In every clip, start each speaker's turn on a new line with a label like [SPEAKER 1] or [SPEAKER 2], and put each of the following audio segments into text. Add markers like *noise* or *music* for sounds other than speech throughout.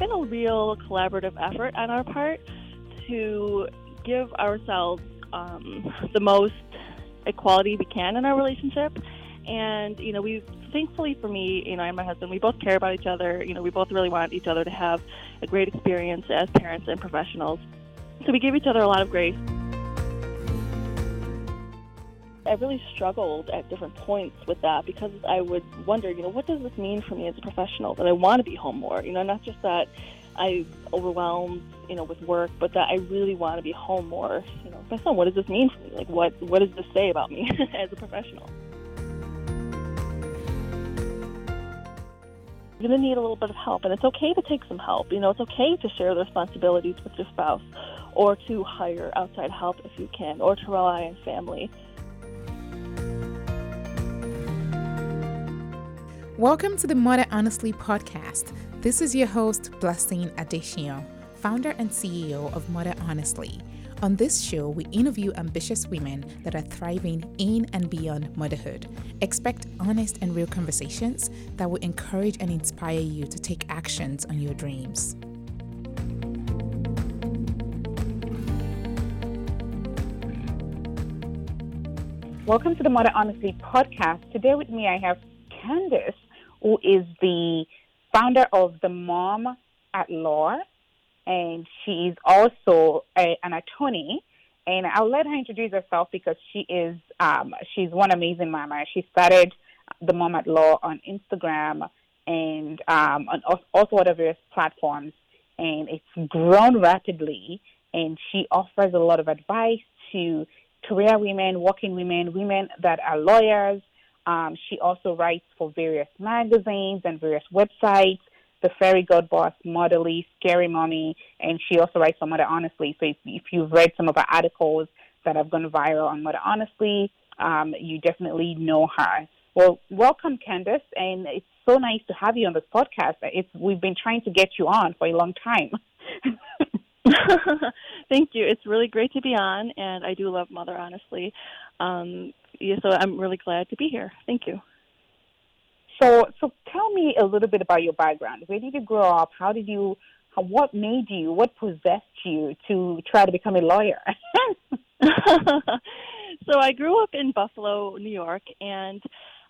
[SPEAKER 1] been a real collaborative effort on our part to give ourselves um, the most equality we can in our relationship. And, you know, we thankfully for me, you know, and my husband, we both care about each other. You know, we both really want each other to have a great experience as parents and professionals. So we give each other a lot of grace. I really struggled at different points with that because I would wonder, you know, what does this mean for me as a professional that I want to be home more? You know, not just that I overwhelmed, you know, with work, but that I really want to be home more. You know, my son, what does this mean for me? Like, what what does this say about me *laughs* as a professional? You're going to need a little bit of help, and it's okay to take some help. You know, it's okay to share the responsibilities with your spouse, or to hire outside help if you can, or to rely on family.
[SPEAKER 2] Welcome to the Mother Honestly podcast. This is your host, Blessing Adesina, founder and CEO of Mother Honestly. On this show, we interview ambitious women that are thriving in and beyond motherhood. Expect honest and real conversations that will encourage and inspire you to take actions on your dreams. Welcome to the Mother Honestly podcast. Today with me, I have Candice who is the founder of the Mom at Law, and she is also a, an attorney. And I'll let her introduce herself because she is um, she's one amazing mama. She started the Mom at Law on Instagram and um, on also other various platforms, and it's grown rapidly. And she offers a lot of advice to career women, working women, women that are lawyers, um, she also writes for various magazines and various websites. The Fairygodboss, Motherly, Scary Mommy, and she also writes for Mother Honestly. So if, if you've read some of her articles that have gone viral on Mother Honestly, um, you definitely know her. Well, welcome, Candice, and it's so nice to have you on this podcast. It's we've been trying to get you on for a long time. *laughs* *laughs*
[SPEAKER 1] Thank you. It's really great to be on, and I do love Mother Honestly. Um, so I'm really glad to be here. Thank you.
[SPEAKER 2] So, so tell me a little bit about your background. Where did you grow up? How did you? How, what made you? What possessed you to try to become a lawyer? *laughs*
[SPEAKER 1] so I grew up in Buffalo, New York, and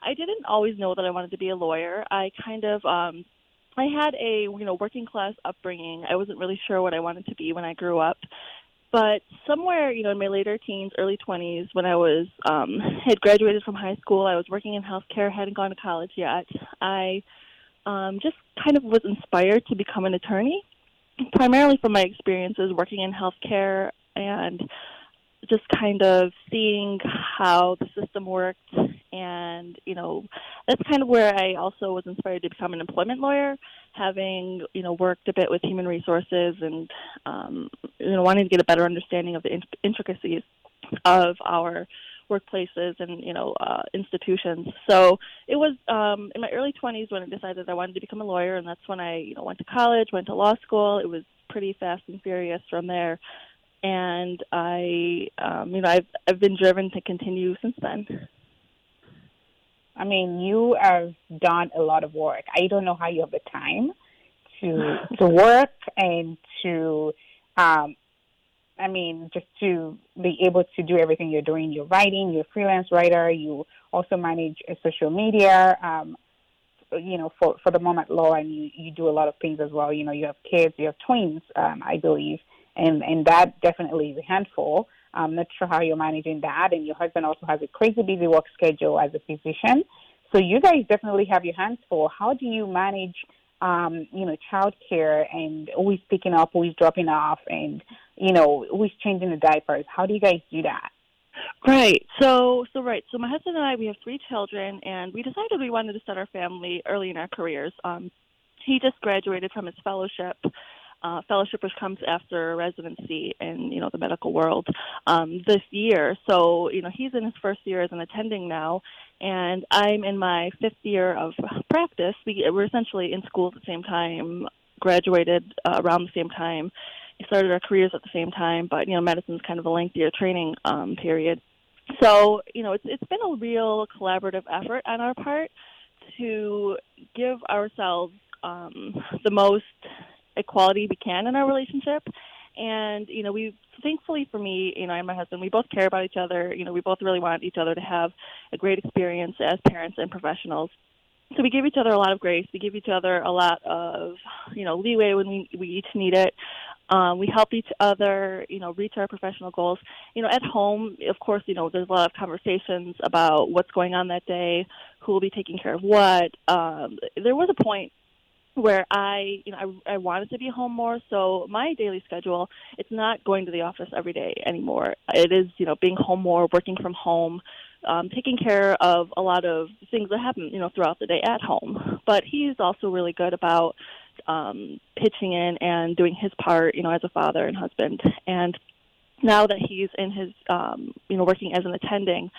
[SPEAKER 1] I didn't always know that I wanted to be a lawyer. I kind of um I had a you know working class upbringing. I wasn't really sure what I wanted to be when I grew up, but somewhere, you know, in my later teens, early 20s, when I was um, had graduated from high school, I was working in healthcare, hadn't gone to college yet. I um, just kind of was inspired to become an attorney, primarily from my experiences working in healthcare and just kind of seeing how the system worked and you know that's kind of where I also was inspired to become an employment lawyer, having you know worked a bit with human resources and um, you know wanting to get a better understanding of the intricacies of our workplaces and you know uh, institutions. So it was um, in my early 20s when I decided I wanted to become a lawyer, and that's when I you know went to college, went to law school. It was pretty fast and furious from there, and I um, you know I've I've been driven to continue since then.
[SPEAKER 2] I mean, you have done a lot of work. I don't know how you have the time to *laughs* to work and to, um, I mean, just to be able to do everything you're doing. You're writing. You're a freelance writer. You also manage a social media. Um, you know, for for the Mom at Law, and you you do a lot of things as well. You know, you have kids. You have twins, um, I believe, and and that definitely is a handful. I'm not sure how you're managing that. And your husband also has a crazy busy work schedule as a physician. So you guys definitely have your hands full. How do you manage, um, you know, childcare and always picking up, always dropping off, and you know, always changing the diapers? How do you guys do that?
[SPEAKER 1] Right. So, so right. So my husband and I, we have three children, and we decided we wanted to start our family early in our careers. Um, he just graduated from his fellowship uh, fellowship which comes after residency in you know the medical world um, this year. So you know he's in his first year as an attending now, and I'm in my fifth year of practice. We, we're essentially in school at the same time, graduated uh, around the same time, started our careers at the same time. But you know medicine's kind of a lengthier training um, period. So you know it's it's been a real collaborative effort on our part to give ourselves um, the most equality we can in our relationship. And you know, we thankfully for me, you know, and my husband, we both care about each other. You know, we both really want each other to have a great experience as parents and professionals. So we give each other a lot of grace. We give each other a lot of, you know, leeway when we we each need it. Um, we help each other, you know, reach our professional goals. You know, at home, of course, you know, there's a lot of conversations about what's going on that day, who will be taking care of what. Um, there was a point where I, you know, I, I wanted to be home more. So my daily schedule, it's not going to the office every day anymore. It is, you know, being home more, working from home, um, taking care of a lot of things that happen, you know, throughout the day at home. But he's also really good about um, pitching in and doing his part, you know, as a father and husband. And now that he's in his, um, you know, working as an attending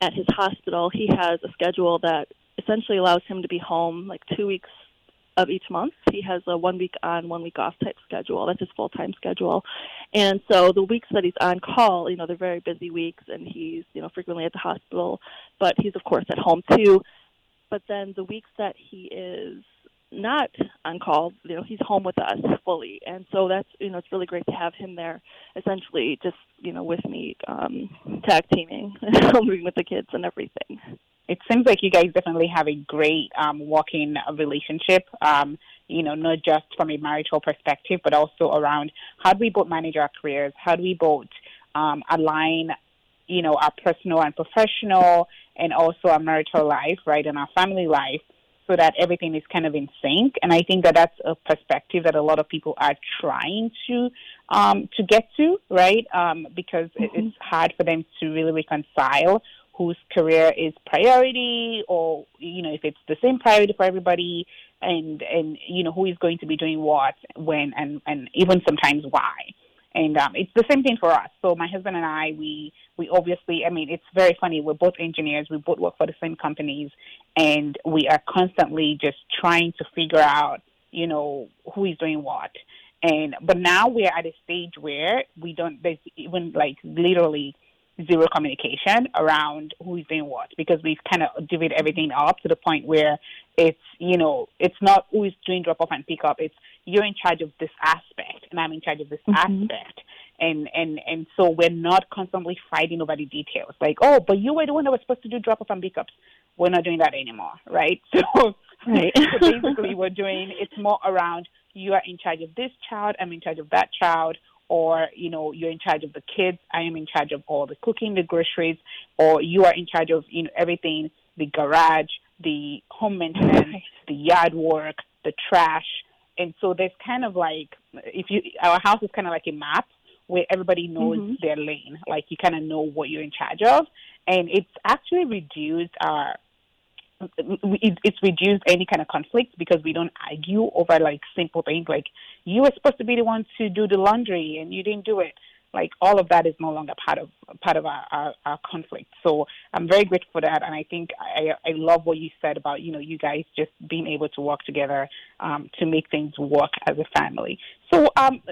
[SPEAKER 1] at his hospital, he has a schedule that essentially allows him to be home like two weeks of each month. He has a one week on, one week off type schedule. That's his full time schedule. And so the weeks that he's on call, you know, they're very busy weeks and he's, you know, frequently at the hospital, but he's of course at home too. But then the weeks that he is not on call, you know, he's home with us fully. And so that's, you know, it's really great to have him there essentially just, you know, with me, um, tag teaming, *laughs* helping with the kids and everything
[SPEAKER 2] it seems like you guys definitely have a great um, working relationship. Um, you know, not just from a marital perspective, but also around how do we both manage our careers? How do we both um, align, you know, our personal and professional, and also our marital life, right, and our family life, so that everything is kind of in sync. And I think that that's a perspective that a lot of people are trying to um, to get to, right? Um, because mm-hmm. it's hard for them to really reconcile whose career is priority or you know if it's the same priority for everybody and and you know who is going to be doing what when and and even sometimes why. And um, it's the same thing for us. So my husband and i we we obviously i mean it's very funny. We're both engineers. We both work for the same companies. And we are constantly just trying to figure out you know who is doing what. And but now we're at a stage where we don't there's even like literally zero communication around who's doing what because we've kind of divided everything up to the point where it's you know it's not who's doing drop off and pick up it's you're in charge of this aspect and I'm in charge of this mm-hmm. aspect. And and and so we're not constantly fighting over the details like oh but you were the one that was supposed to do drop off and pickups we're not doing that anymore right? *laughs* So right. so basically we're doing it's more around you are in charge of this child I'm in charge of that child or you know you're in charge of the kids i am in charge of all the cooking the groceries or you are in charge of you know everything the garage the home maintenance the yard work the trash. And so there's kind of like if you our house is kind of like a map where everybody knows mm-hmm. their lane. Like you kind of know what you're in charge of. And it's actually reduced our it's reduced any kind of conflict because we don't argue over like simple things like you were supposed to be the one to do the laundry and you didn't do it like all of that is no longer part of part of our, our, our conflict. So I'm very grateful for that, and I think I, I love what you said about you know you guys just being able to work together um, to make things work as a family. So um,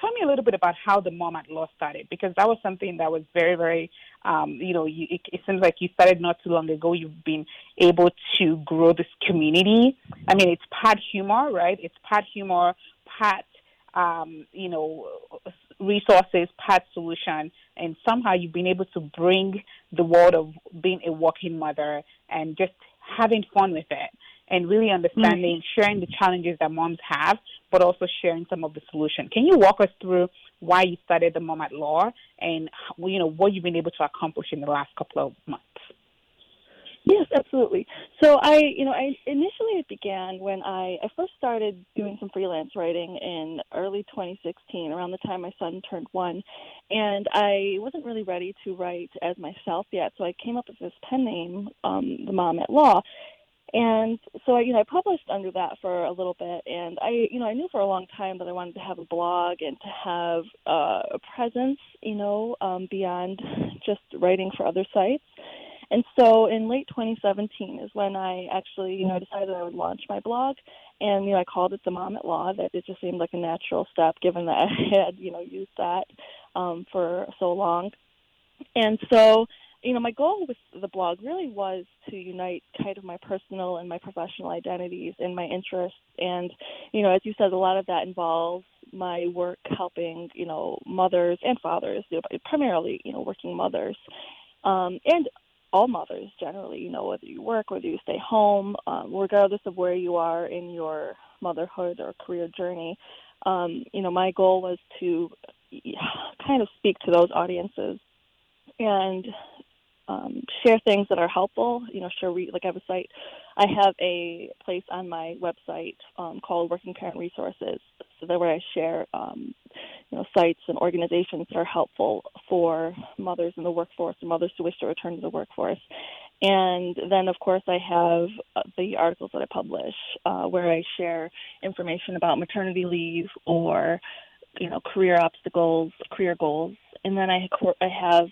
[SPEAKER 2] tell me a little bit about how the Mom at Law started, because that was something that was very very um, you know you, it, it seems like you started not too long ago. You've been able to grow this community. I mean, it's part humor, right? It's part humor, part um, you know, resources, part solution, and somehow you've been able to bring the world of being a working mother and just having fun with it and really understanding, mm-hmm. sharing the challenges that moms have, but also sharing some of the solution. Can you walk us through why you started the Mom at Law and you know what you've been able to accomplish in the last couple of months?
[SPEAKER 1] Yes, absolutely. So I, you know, I initially it began when I, I first started doing some freelance writing in early 2016, around the time my son turned one, and I wasn't really ready to write as myself yet. So I came up with this pen name, um, the Mom at Law, and so I, you know, I published under that for a little bit, and I, you know, I knew for a long time that I wanted to have a blog and to have uh, a presence, you know, um, beyond just writing for other sites. And so in late 2017 is when I actually, you know, decided I would launch my blog. And, you know, I called it the Mom at Law. That it just seemed like a natural step given that *laughs* I had, you know, used that um, for so long. And so you know, my goal with the blog really was to unite kind of my personal and my professional identities and my interests. And, you know, as you said, a lot of that involves my work helping, you know, mothers and fathers, you know, primarily, you know, working mothers, um, and all mothers generally, you know, whether you work, whether you stay home, um, regardless of where you are in your motherhood or career journey. Um, you know, my goal was to kind of speak to those audiences and um, share things that are helpful. You know, share re- like I have a site. I have a place on my website um, called Working Parent Resources, so that where I share, um, you know, sites and organizations that are helpful for mothers in the workforce or mothers who wish to return to the workforce. And then, of course, I have uh, the articles that I publish uh, where I share information about maternity leave or, you know, career obstacles, career goals. And then I, I have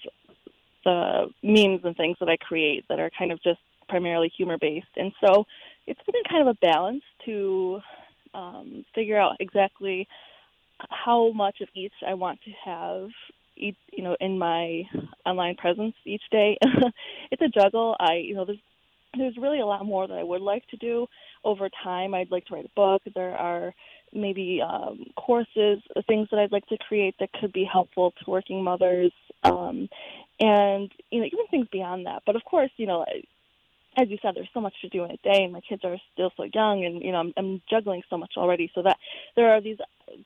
[SPEAKER 1] the memes and things that I create that are kind of just primarily humor based. And so it's been kind of a balance to um, figure out exactly how much of each I want to have each, you know, in my online presence each day. *laughs* it's a juggle. I, you know, there's there's really a lot more that I would like to do over time. I'd like to write a book. There are maybe um, courses, things that I'd like to create that could be helpful to working mothers, um, and you know even things beyond that. But of course, you know, as you said, there's so much to do in a day, and my kids are still so young, and you know I'm, I'm juggling so much already. So that there are these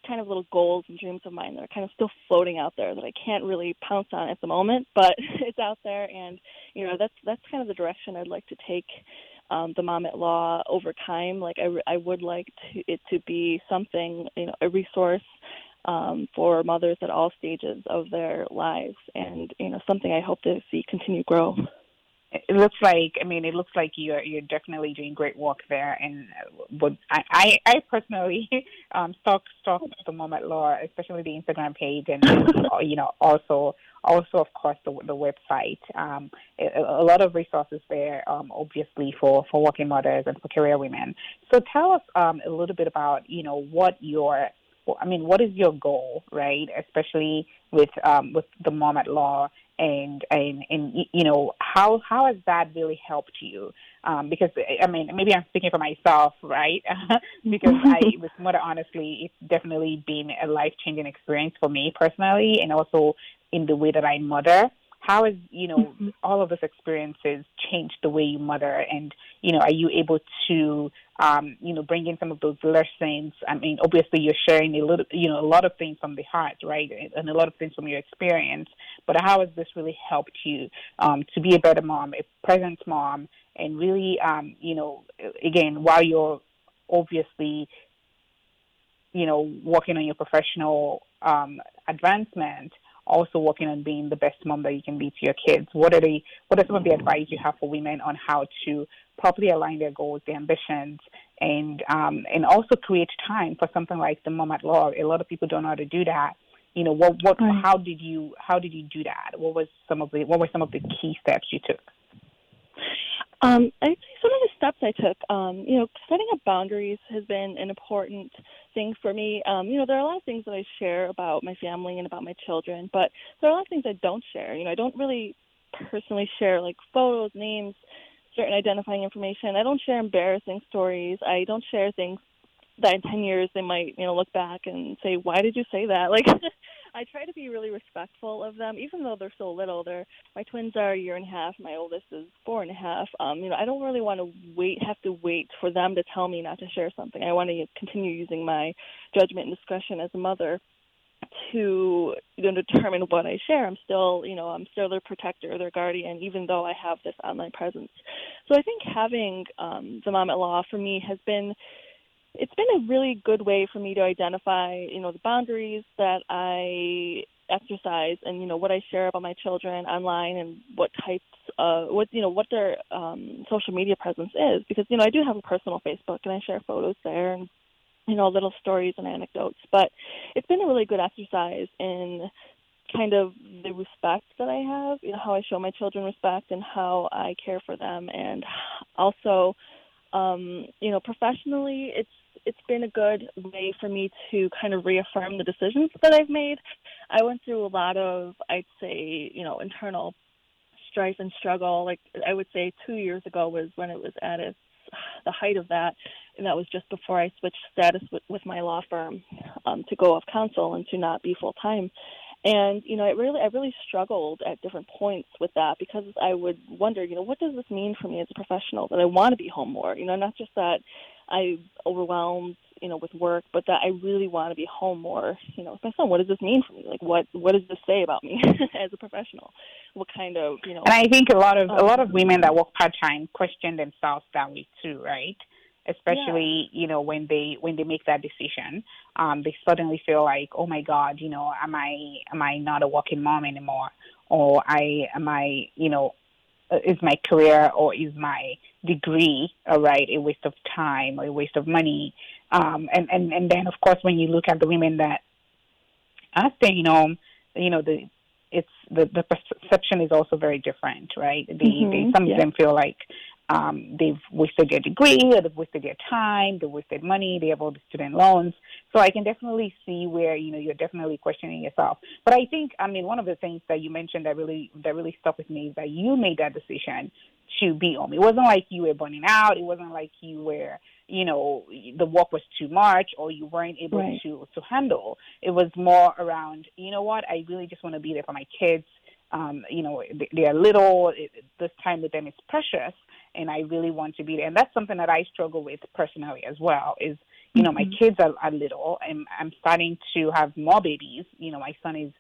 [SPEAKER 1] kind of little goals and dreams of mine that are kind of still floating out there that I can't really pounce on at the moment, but *laughs* it's out there, and you know that's that's kind of the direction I'd like to take um, the mom at law over time. Like I, I would like to, it to be something, you know, a resource um, for mothers at all stages of their lives, and you know, something I hope to see continue grow.
[SPEAKER 2] It looks like, I mean, it looks like you're you're definitely doing great work there, and would I I, I personally *laughs* um, stalk stalk the Mom at Law, especially the Instagram page, and *laughs* you know also also of course the the website. Um, a, a lot of resources there, um, obviously for for working mothers and for career women. So tell us um, a little bit about you know what your I mean, what is your goal, right? Especially with um, with the mom at law, and and and you know how how has that really helped you? Um, because I mean, maybe I'm speaking for myself, right? *laughs* because I, *laughs* with Mother Honestly, it's definitely been a life changing experience for me personally, and also in the way that I mother how has you know mm-hmm. all of those experiences changed the way you mother and you know are you able to um, you know bring in some of those lessons i mean obviously you're sharing a little you know a lot of things from the heart right? And a lot of things from your experience. But how has this really helped you um, to be a better mom a present mom? And really um, you know again while you're obviously you know working on your professional um, advancement also working on being the best mom that you can be to your kids. What are the what are some of the advice you have for women on how to properly align their goals, their ambitions, and um, and also create time for something like the mom at law? A lot of people don't know how to do that. You know, what what right. how did you how did you do that? What was some of the what were some of the key steps you took?
[SPEAKER 1] Um, I some of the steps I took, um, you know, setting up boundaries has been an important thing for me. Um, you know, there are a lot of things that I share about my family and about my children, but there are a lot of things I don't share. You know, I don't really personally share like photos, names, certain identifying information. I don't share embarrassing stories. I don't share things that in 10 years they might, you know, look back and say, why did you say that? *laughs* Like, I try to be really respectful of them, even though they're so little. They're my twins are a year and a half. My oldest is four and a half. Um, you know, I don't really want to wait, have to wait for them to tell me not to share something. I want to continue using my judgment and discretion as a mother to you know determine what I share. I'm still, you know, I'm still their protector, their guardian, even though I have this online presence. So I think having um, the mom at law for me has been it's been a really good way for me to identify, you know, the boundaries that I exercise and you know what I share about my children online and what types of what you know what their um social media presence is. Because you know I do have a personal Facebook and I share photos there and you know little stories and anecdotes. But it's been a really good exercise in kind of the respect that I have you know how I show my children respect and how I care for them. And also um you know professionally it's it's been a good way for me to kind of reaffirm the decisions that I've made. I went through a lot of, I'd say, you know, internal strife and struggle. Like I would say, two years ago was when it was at its the height of that, and that was just before I switched status with, with my law firm um, to go of counsel and to not be full time. And you know, I really, I really struggled at different points with that because I would wonder, you know, what does this mean for me as a professional? That I want to be home more, you know, not just that I overwhelmed, you know, with work, but that I really want to be home more, you know, with my son. What does this mean for me? Like, what what does this say about me *laughs* as a professional? What kind of, you know?
[SPEAKER 2] And I think a lot of um, a lot of women that work part time question themselves that way too, right? Especially yeah. you know when they when they make that decision um they suddenly feel like oh my god you know am i am i not a working mom anymore or i am i you know uh, is my career or is my degree all right a waste of time or a waste of money um and and and then of course when you look at the women that are staying home you know the it's the the perception is also very different right they, mm-hmm. they some yeah. of them feel like um, they've wasted their degree or they've wasted their time, they've wasted money, they have all the student loans. So I can definitely see where, you know, you're definitely questioning yourself. But I think, I mean, one of the things that you mentioned that really, that really stuck with me is that you made that decision to be home. It wasn't like you were burning out. It wasn't like you were, you know, the work was too much or you weren't able right. to, to handle. It was more around, you know what, I really just want to be there for my kids. Um, you know, they are little. This time with them is precious and I really want to be there. And that's something that I struggle with personally as well. Is you know mm-hmm. my kids are, are little, and I'm starting to have more babies. You know, my son is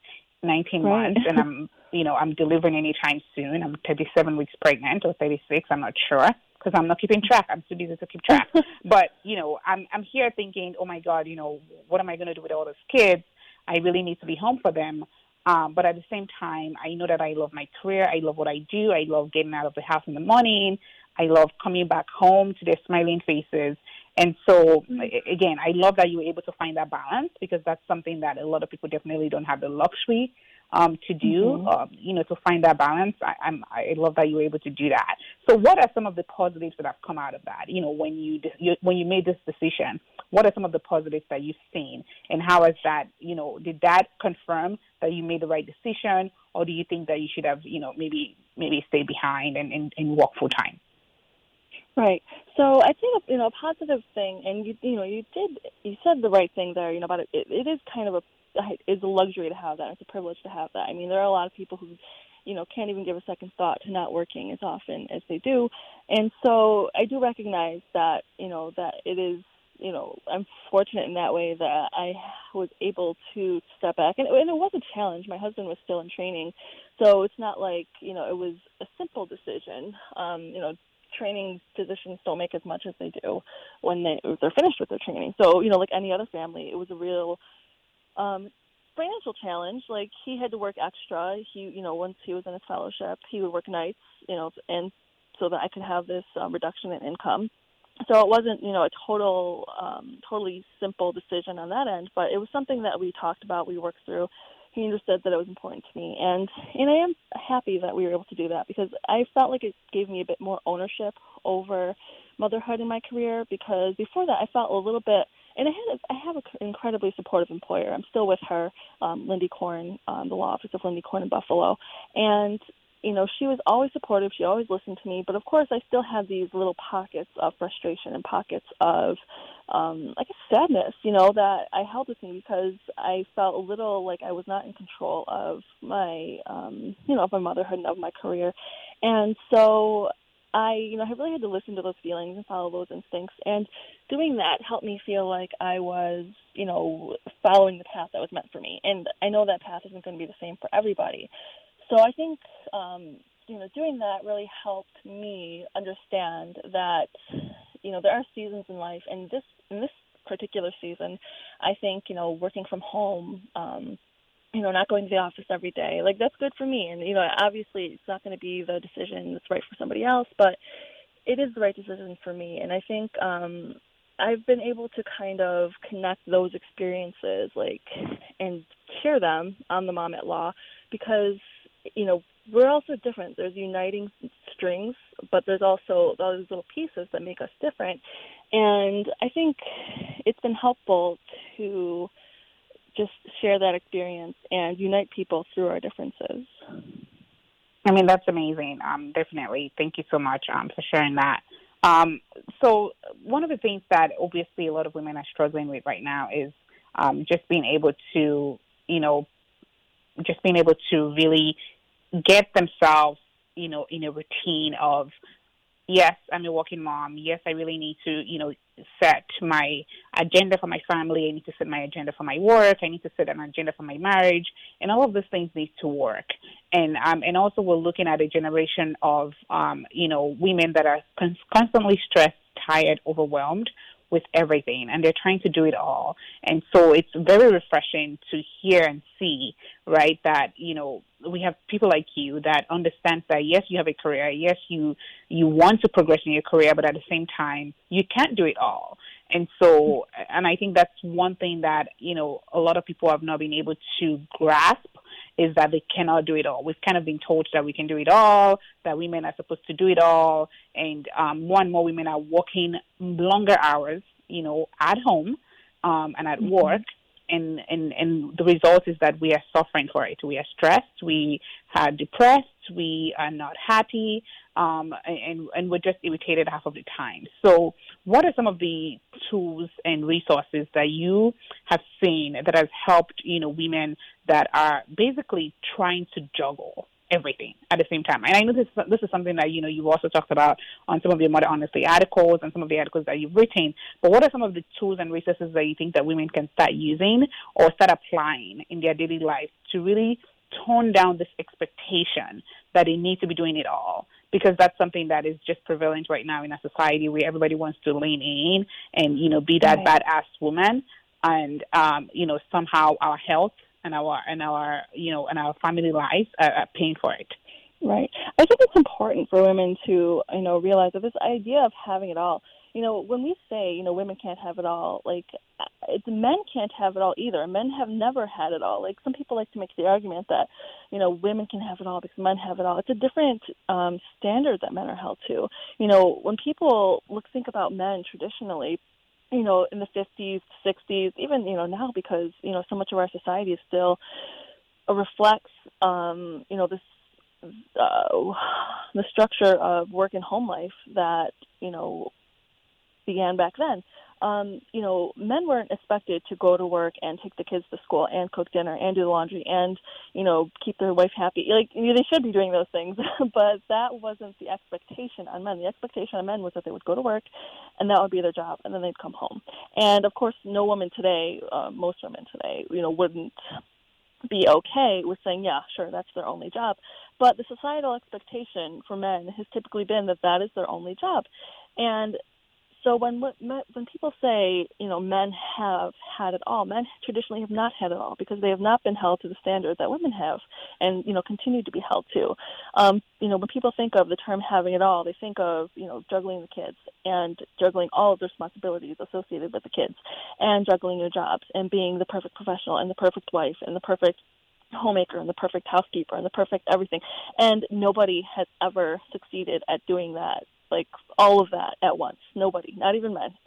[SPEAKER 2] 19 right. months, and I'm *laughs* you know I'm delivering anytime soon. I'm 37 weeks pregnant or 36. I'm not sure because I'm not keeping track. I'm too busy to keep track. *laughs* but you know, I'm I'm here thinking, oh my God, you know, what am I going to do with all those kids? I really need to be home for them. Um, but at the same time, I know that I love my career. I love what I do. I love getting out of the house in the morning. I love coming back home to their smiling faces. And so, mm-hmm. again, I love that you were able to find that balance because that's something that a lot of people definitely don't have the luxury um, to do. Mm-hmm. Uh, you know, to find that balance. I, I'm, I love that you were able to do that. So, what are some of the positives that have come out of that? You know, when you, you when you made this decision, what are some of the positives that you've seen, and how has that? You know, did that confirm that you made the right decision, or do you think that you should have, you know, maybe maybe stay behind and, and, and work full time?
[SPEAKER 1] Right. So I think you know a positive thing, and you you know you did you said the right thing there. You know about it. It, it is kind of a is a luxury to have that. It's a privilege to have that. I mean, there are a lot of people who you know can't even give a second thought to not working as often as they do, and so I do recognize that you know that it is you know I'm fortunate in that way that I was able to step back, and, and it was a challenge. My husband was still in training, so it's not like you know it was a simple decision. Um, you know training physicians don't make as much as they do when they they're finished with their training. So you know, like any other family, it was a real um, financial challenge. Like he had to work extra. He you know once he was in his fellowship, he would work nights. You know, and so that I could have this um, reduction in income. So it wasn't, you know, a total, um, totally simple decision on that end, but it was something that we talked about, we worked through, he understood that it was important to me and and I am happy that we were able to do that because I felt like it gave me a bit more ownership over motherhood in my career because before that I felt a little bit and I had a, I have an incredibly supportive employer. I'm still with her, um, Lindy Korn, um, the law office of Lindy Korn in Buffalo, and you know, she was always supportive. She always listened to me. But of course, I still had these little pockets of frustration and pockets of, um, I guess, sadness, you know, that I held with me because I felt a little like I was not in control of my, um, you know, of my motherhood and of my career. And so I, you know, I really had to listen to those feelings and follow those instincts. And doing that helped me feel like I was, you know, following the path that was meant for me. And I know that path isn't going to be the same for everybody. So I think um, you know doing that really helped me understand that you know there are seasons in life, and this in this particular season, I think you know working from home. Um, you know, not going to the office every day. Like that's good for me. And you know, obviously it's not going to be the decision that's right for somebody else, but it is the right decision for me. And I think um I've been able to kind of connect those experiences like and share them on the Mom at Law because you know, we're also different. There's uniting strings, but there's also those little pieces that make us different. And I think it's been helpful to just share that experience and unite people through our differences.
[SPEAKER 2] I mean, that's amazing. Um, definitely. Thank you so much um, for sharing that. Um, so, one of the things that obviously a lot of women are struggling with right now is um, just being able to, you know, just being able to really get themselves, you know, in a routine of yes, I'm a working mom. Yes, I really need to, you know, set my agenda for my family. I need to set my agenda for my work. I need to set an agenda for my marriage, and all of those things need to work. And um, and also we're looking at a generation of, um, you know, women that are constantly stressed, tired, overwhelmed with everything and they're trying to do it all. And so it's very refreshing to hear and see, right, that, you know, we have people like you that understand that yes, you have a career, yes, you you want to progress in your career, but at the same time, you can't do it all. And so, and I think that's one thing that you know a lot of people have not been able to grasp is that they cannot do it all. We've kind of been told that we can do it all, that women are supposed to do it all, and um, more and more women are working longer hours, you know, at home um, and at mm-hmm. work. And, and and the result is that we are suffering for it. We are stressed. We are depressed. We are not happy, um, and and we're just irritated half of the time. So, what are some of the tools and resources that you have seen that has helped you know women that are basically trying to juggle everything at the same time. And I know this this is something that you know you've also talked about on some of your Mother Honestly articles and some of the articles that you've written. But what are some of the tools and resources that you think that women can start using or start applying in their daily life to really tone down this expectation that they need to be doing it all? Because that's something that is just prevalent right now in a society where everybody wants to lean in and you know be that right. badass woman, and um, you know somehow our health and our and our you know and our family lives are, are paying for it.
[SPEAKER 1] Right. I think it's important for women to you know realize that this idea of having it all. You know, when we say you know women can't have it all, like uh, it's men can't have it all either. Men have never had it all. Like some people like to make the argument that you know women can have it all because men have it all. It's a different um, standard that men are held to. You know, when people look think about men traditionally, you know, in the 50s, 60s, even, you know, now because, you know, so much of our society is still reflects, um, you know, this, uh, the structure of work and home life that, you know, began back then um, you know, men weren't expected to go to work and take the kids to school and cook dinner and do the laundry and, you know, keep their wife happy. Like, you know, they should be doing those things, *laughs* but that wasn't the expectation on men. The expectation on men was that they would go to work and that would be their job and then they'd come home. And of course, no woman today, uh, most women today, you know, wouldn't be okay with saying, yeah, sure, that's their only job. But the societal expectation for men has typically been that that is their only job. And so when when people say you know men have had it all, men traditionally have not had it all because they have not been held to the standard that women have, and you know continue to be held to. Um, you know when people think of the term having it all, they think of you know juggling the kids and juggling all of the responsibilities associated with the kids, and juggling your jobs and being the perfect professional and the perfect wife and the perfect homemaker and the perfect housekeeper and the perfect everything. And nobody has ever succeeded at doing that like all of that at once. Nobody, not even men. *laughs*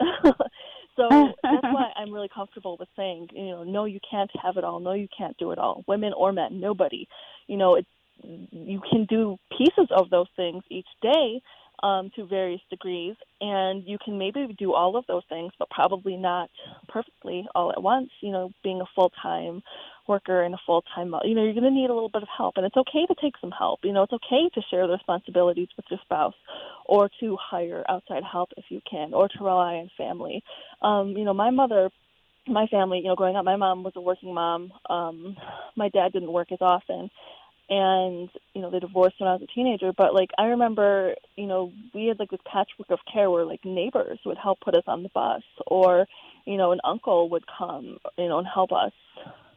[SPEAKER 1] so that's *laughs* why I'm really comfortable with saying, you know, no, you can't have it all. No, you can't do it all. Women or men, nobody. You know, it, you can do pieces of those things each day um, to various degrees, and you can maybe do all of those things, but probably not perfectly all at once. You know, being a full time worker and a full time, you know, you're going to need a little bit of help, and it's okay to take some help. You know, it's okay to share the responsibilities with your spouse, or to hire outside help if you can, or to rely on family. Um, you know, my mother my family, you know, growing up, my mom was a working mom. Um, my dad didn't work as often, and you know they divorced when I was a teenager. But like I remember, you know, we had like this patchwork of care where like neighbors would help put us on the bus, or you know, an uncle would come, you know, and help us,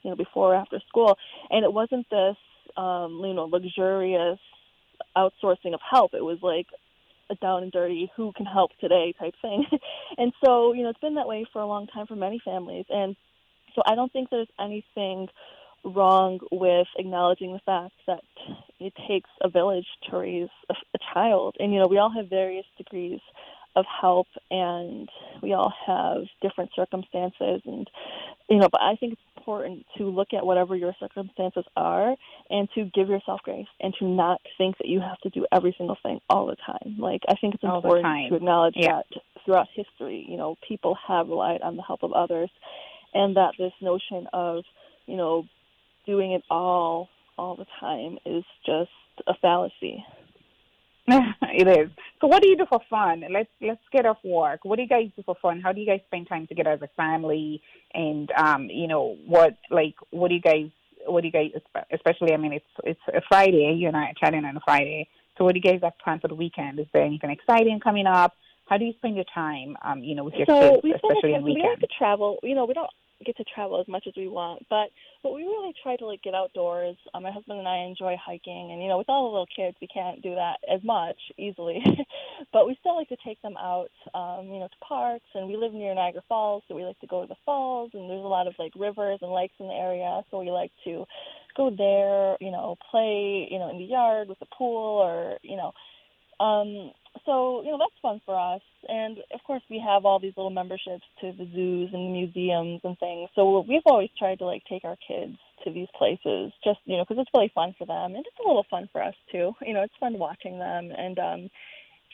[SPEAKER 1] you know, before or after school. And it wasn't this, um, you know, luxurious outsourcing of help. It was like a down and dirty who can help today type thing. *laughs* and so, you know, it's been that way for a long time for many families. And so I don't think there's anything wrong with acknowledging the fact that it takes a village to raise a, a child. And, you know, we all have various degrees of help and we all have different circumstances and you know but i think it's important to look at whatever your circumstances are and to give yourself grace and to not think that you have to do every single thing all the time. Like I think it's
[SPEAKER 2] All
[SPEAKER 1] important to acknowledge
[SPEAKER 2] Yeah.
[SPEAKER 1] that throughout history, you know, people have relied on the help of others and that this notion of, you know, doing it all all the time is just a fallacy. *laughs*
[SPEAKER 2] it is. So, what do you do for fun? Let's let's get off work. What do you guys do for fun? How do you guys spend time together as a family? And um, you know, what like what do you guys what do you guys especially? I mean, it's it's a Friday. You and I are chatting on a Friday. So, what do you guys have planned for the weekend? Is there anything exciting coming up? How do you spend your time? Um, you know, with your
[SPEAKER 1] so
[SPEAKER 2] kids, especially on
[SPEAKER 1] time, we like to travel. You know, we don't get to travel as much as we want, but but we really try to like get outdoors. Um, my husband and I enjoy hiking, and you know, with all the little kids, we can't do that as much easily. *laughs* but we still like to take them out, um, you know, to parks. And we live near Niagara Falls, so we like to go to the falls. And there's a lot of like rivers and lakes in the area, so we like to go there. You know, play, you know, in the yard with the pool, or you know. Um, so you know that's fun for us. And of course we have all these little memberships to the zoos and the museums and things. So we've always tried to like take our kids to these places just you know because it's really fun for them. And it's a little fun for us too. You know it's fun watching them. And um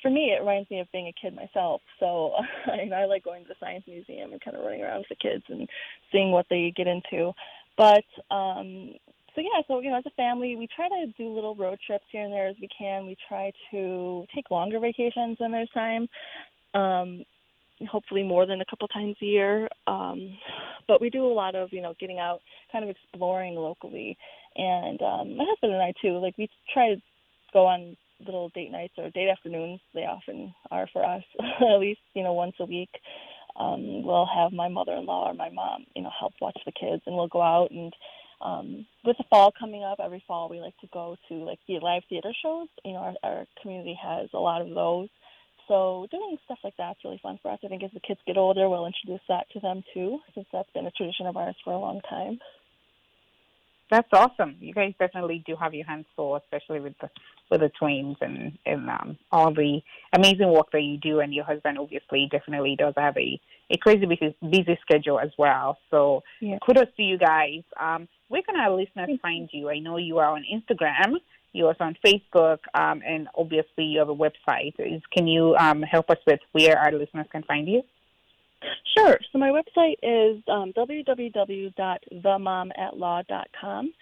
[SPEAKER 1] for me it reminds me of being a kid myself. So *laughs* I, mean, I like going to the science museum and kind of running around with the kids and seeing what they get into. But um so yeah, so you know, as a family, we try to do little road trips here and there as we can. We try to take longer vacations when there's time, um, hopefully more than a couple times a year. Um, but we do a lot of you know getting out, kind of exploring locally, and um, my husband and I too. Like we try to go on little date nights or date afternoons. They often are for us, *laughs* at least you know once a week. Um, we'll have my mother-in-law or my mom, you know, help watch the kids, and we'll go out and um, with the fall coming up, every fall we like to go to like the live theater shows. You know, our, our community has a lot of those. So doing stuff like that's really fun for us. I think as the kids get older, we'll introduce that to them too, since that's been a tradition of ours for a long time.
[SPEAKER 2] That's awesome. You guys definitely do have your hands full, especially with the with the twins and and um, all the amazing work that you do. And your husband obviously definitely does have a a crazy busy, busy schedule as well. So
[SPEAKER 1] Yeah.
[SPEAKER 2] kudos to you guys. Um, where can our listeners find you? I know you are on Instagram. You're also on Facebook, um, and obviously you have a website. Is, can you um, help us with where our listeners can find you?
[SPEAKER 1] Sure. So my website is um, www.themomatlaw.com,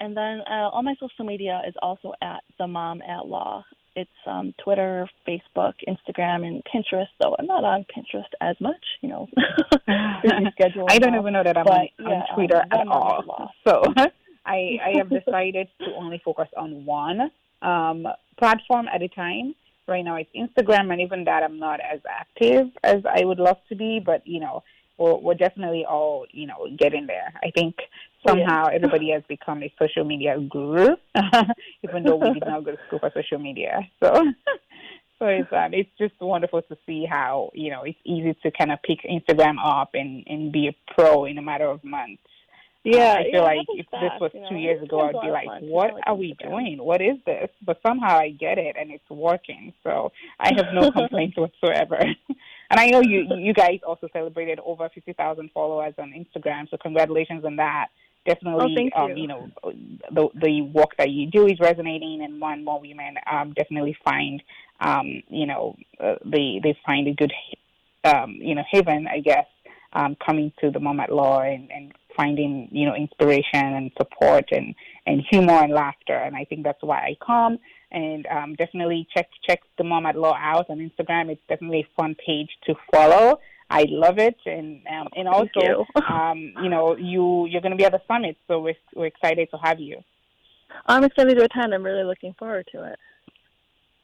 [SPEAKER 1] and then uh, all my social media is also at the mom at law. It's um, Twitter, Facebook, Instagram, and Pinterest. Though I'm not on Pinterest as much, you know. *laughs* *laughs*
[SPEAKER 2] I don't even know that I'm
[SPEAKER 1] But,
[SPEAKER 2] on,
[SPEAKER 1] yeah,
[SPEAKER 2] on Twitter
[SPEAKER 1] um,
[SPEAKER 2] at all. So *laughs* I I have decided to only focus on one um, platform at a time. Right now it's Instagram, and even that I'm not as active as I would love to be. But you know, we're, we're definitely all you know getting there. I think
[SPEAKER 1] Oh, yeah.
[SPEAKER 2] somehow everybody has become a social media guru, *laughs* even though we did not go to school for social media. So. *laughs* So it's um, it's just wonderful to see how you know it's easy to kind of pick Instagram up and and be a pro in a matter of months.
[SPEAKER 1] Yeah,
[SPEAKER 2] Um, I feel
[SPEAKER 1] it
[SPEAKER 2] like if this was
[SPEAKER 1] you know.
[SPEAKER 2] two years ago, I'd be like,
[SPEAKER 1] fun.
[SPEAKER 2] "What
[SPEAKER 1] like
[SPEAKER 2] are we
[SPEAKER 1] Instagram.
[SPEAKER 2] doing? What is this?" But somehow I get it, and it's working. So I have no *laughs* complaints whatsoever. and I know you you guys also celebrated over fifty thousand followers on Instagram, so congratulations on that. Definitely,
[SPEAKER 1] Oh,
[SPEAKER 2] um,
[SPEAKER 1] you.
[SPEAKER 2] you know, the the work that you do is resonating, and more and more women um, definitely find, um, you know, uh, they they find a good, um, you know, haven, I guess, um, coming to the Mom at Law and, and finding, you know, inspiration and support and, and humor and laughter. And I think that's why I come. And um, definitely check check the Mom at Law out on Instagram. It's definitely a fun page to follow. I love it, and um, and also,
[SPEAKER 1] you. *laughs*
[SPEAKER 2] um, you know, you you're going to be at the summit, so we're we're excited to have you.
[SPEAKER 1] I'm excited to attend. I'm really looking forward to it.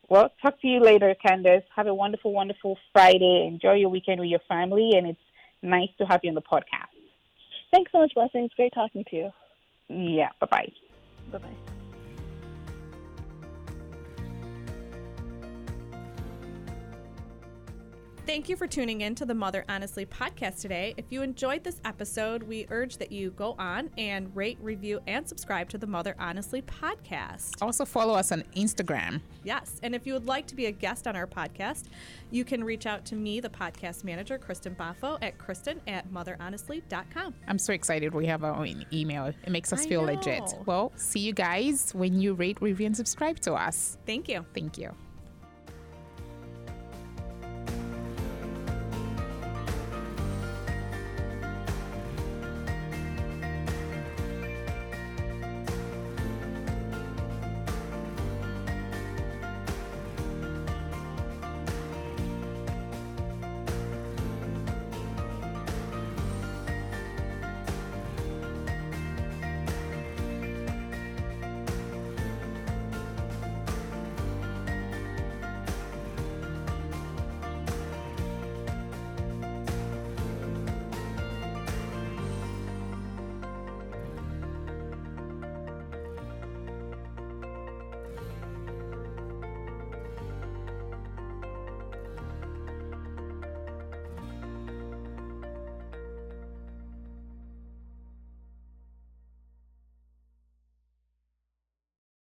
[SPEAKER 2] Well, talk to you later, Candace. Have a wonderful, wonderful Friday. Enjoy your weekend with your family, and it's nice to have you on the podcast.
[SPEAKER 1] Thanks so much, Blessings. Great talking to you.
[SPEAKER 2] Yeah, bye bye.
[SPEAKER 1] Bye bye.
[SPEAKER 3] Thank you for tuning in to the Mother Honestly podcast today. If you enjoyed this episode, we urge that you go on and rate, review, and subscribe to the Mother Honestly podcast.
[SPEAKER 4] Also, follow us on Instagram.
[SPEAKER 3] Yes. And if you would like to be a guest on our podcast, you can reach out to me, the podcast manager, Kristen Baffo, at kristen at motherhonestly.com.
[SPEAKER 4] I'm so excited we have our own email. It makes us
[SPEAKER 3] I
[SPEAKER 4] feel
[SPEAKER 3] know.
[SPEAKER 4] legit. Well, see you guys when you rate, review, and subscribe to us.
[SPEAKER 3] Thank you.
[SPEAKER 4] Thank you.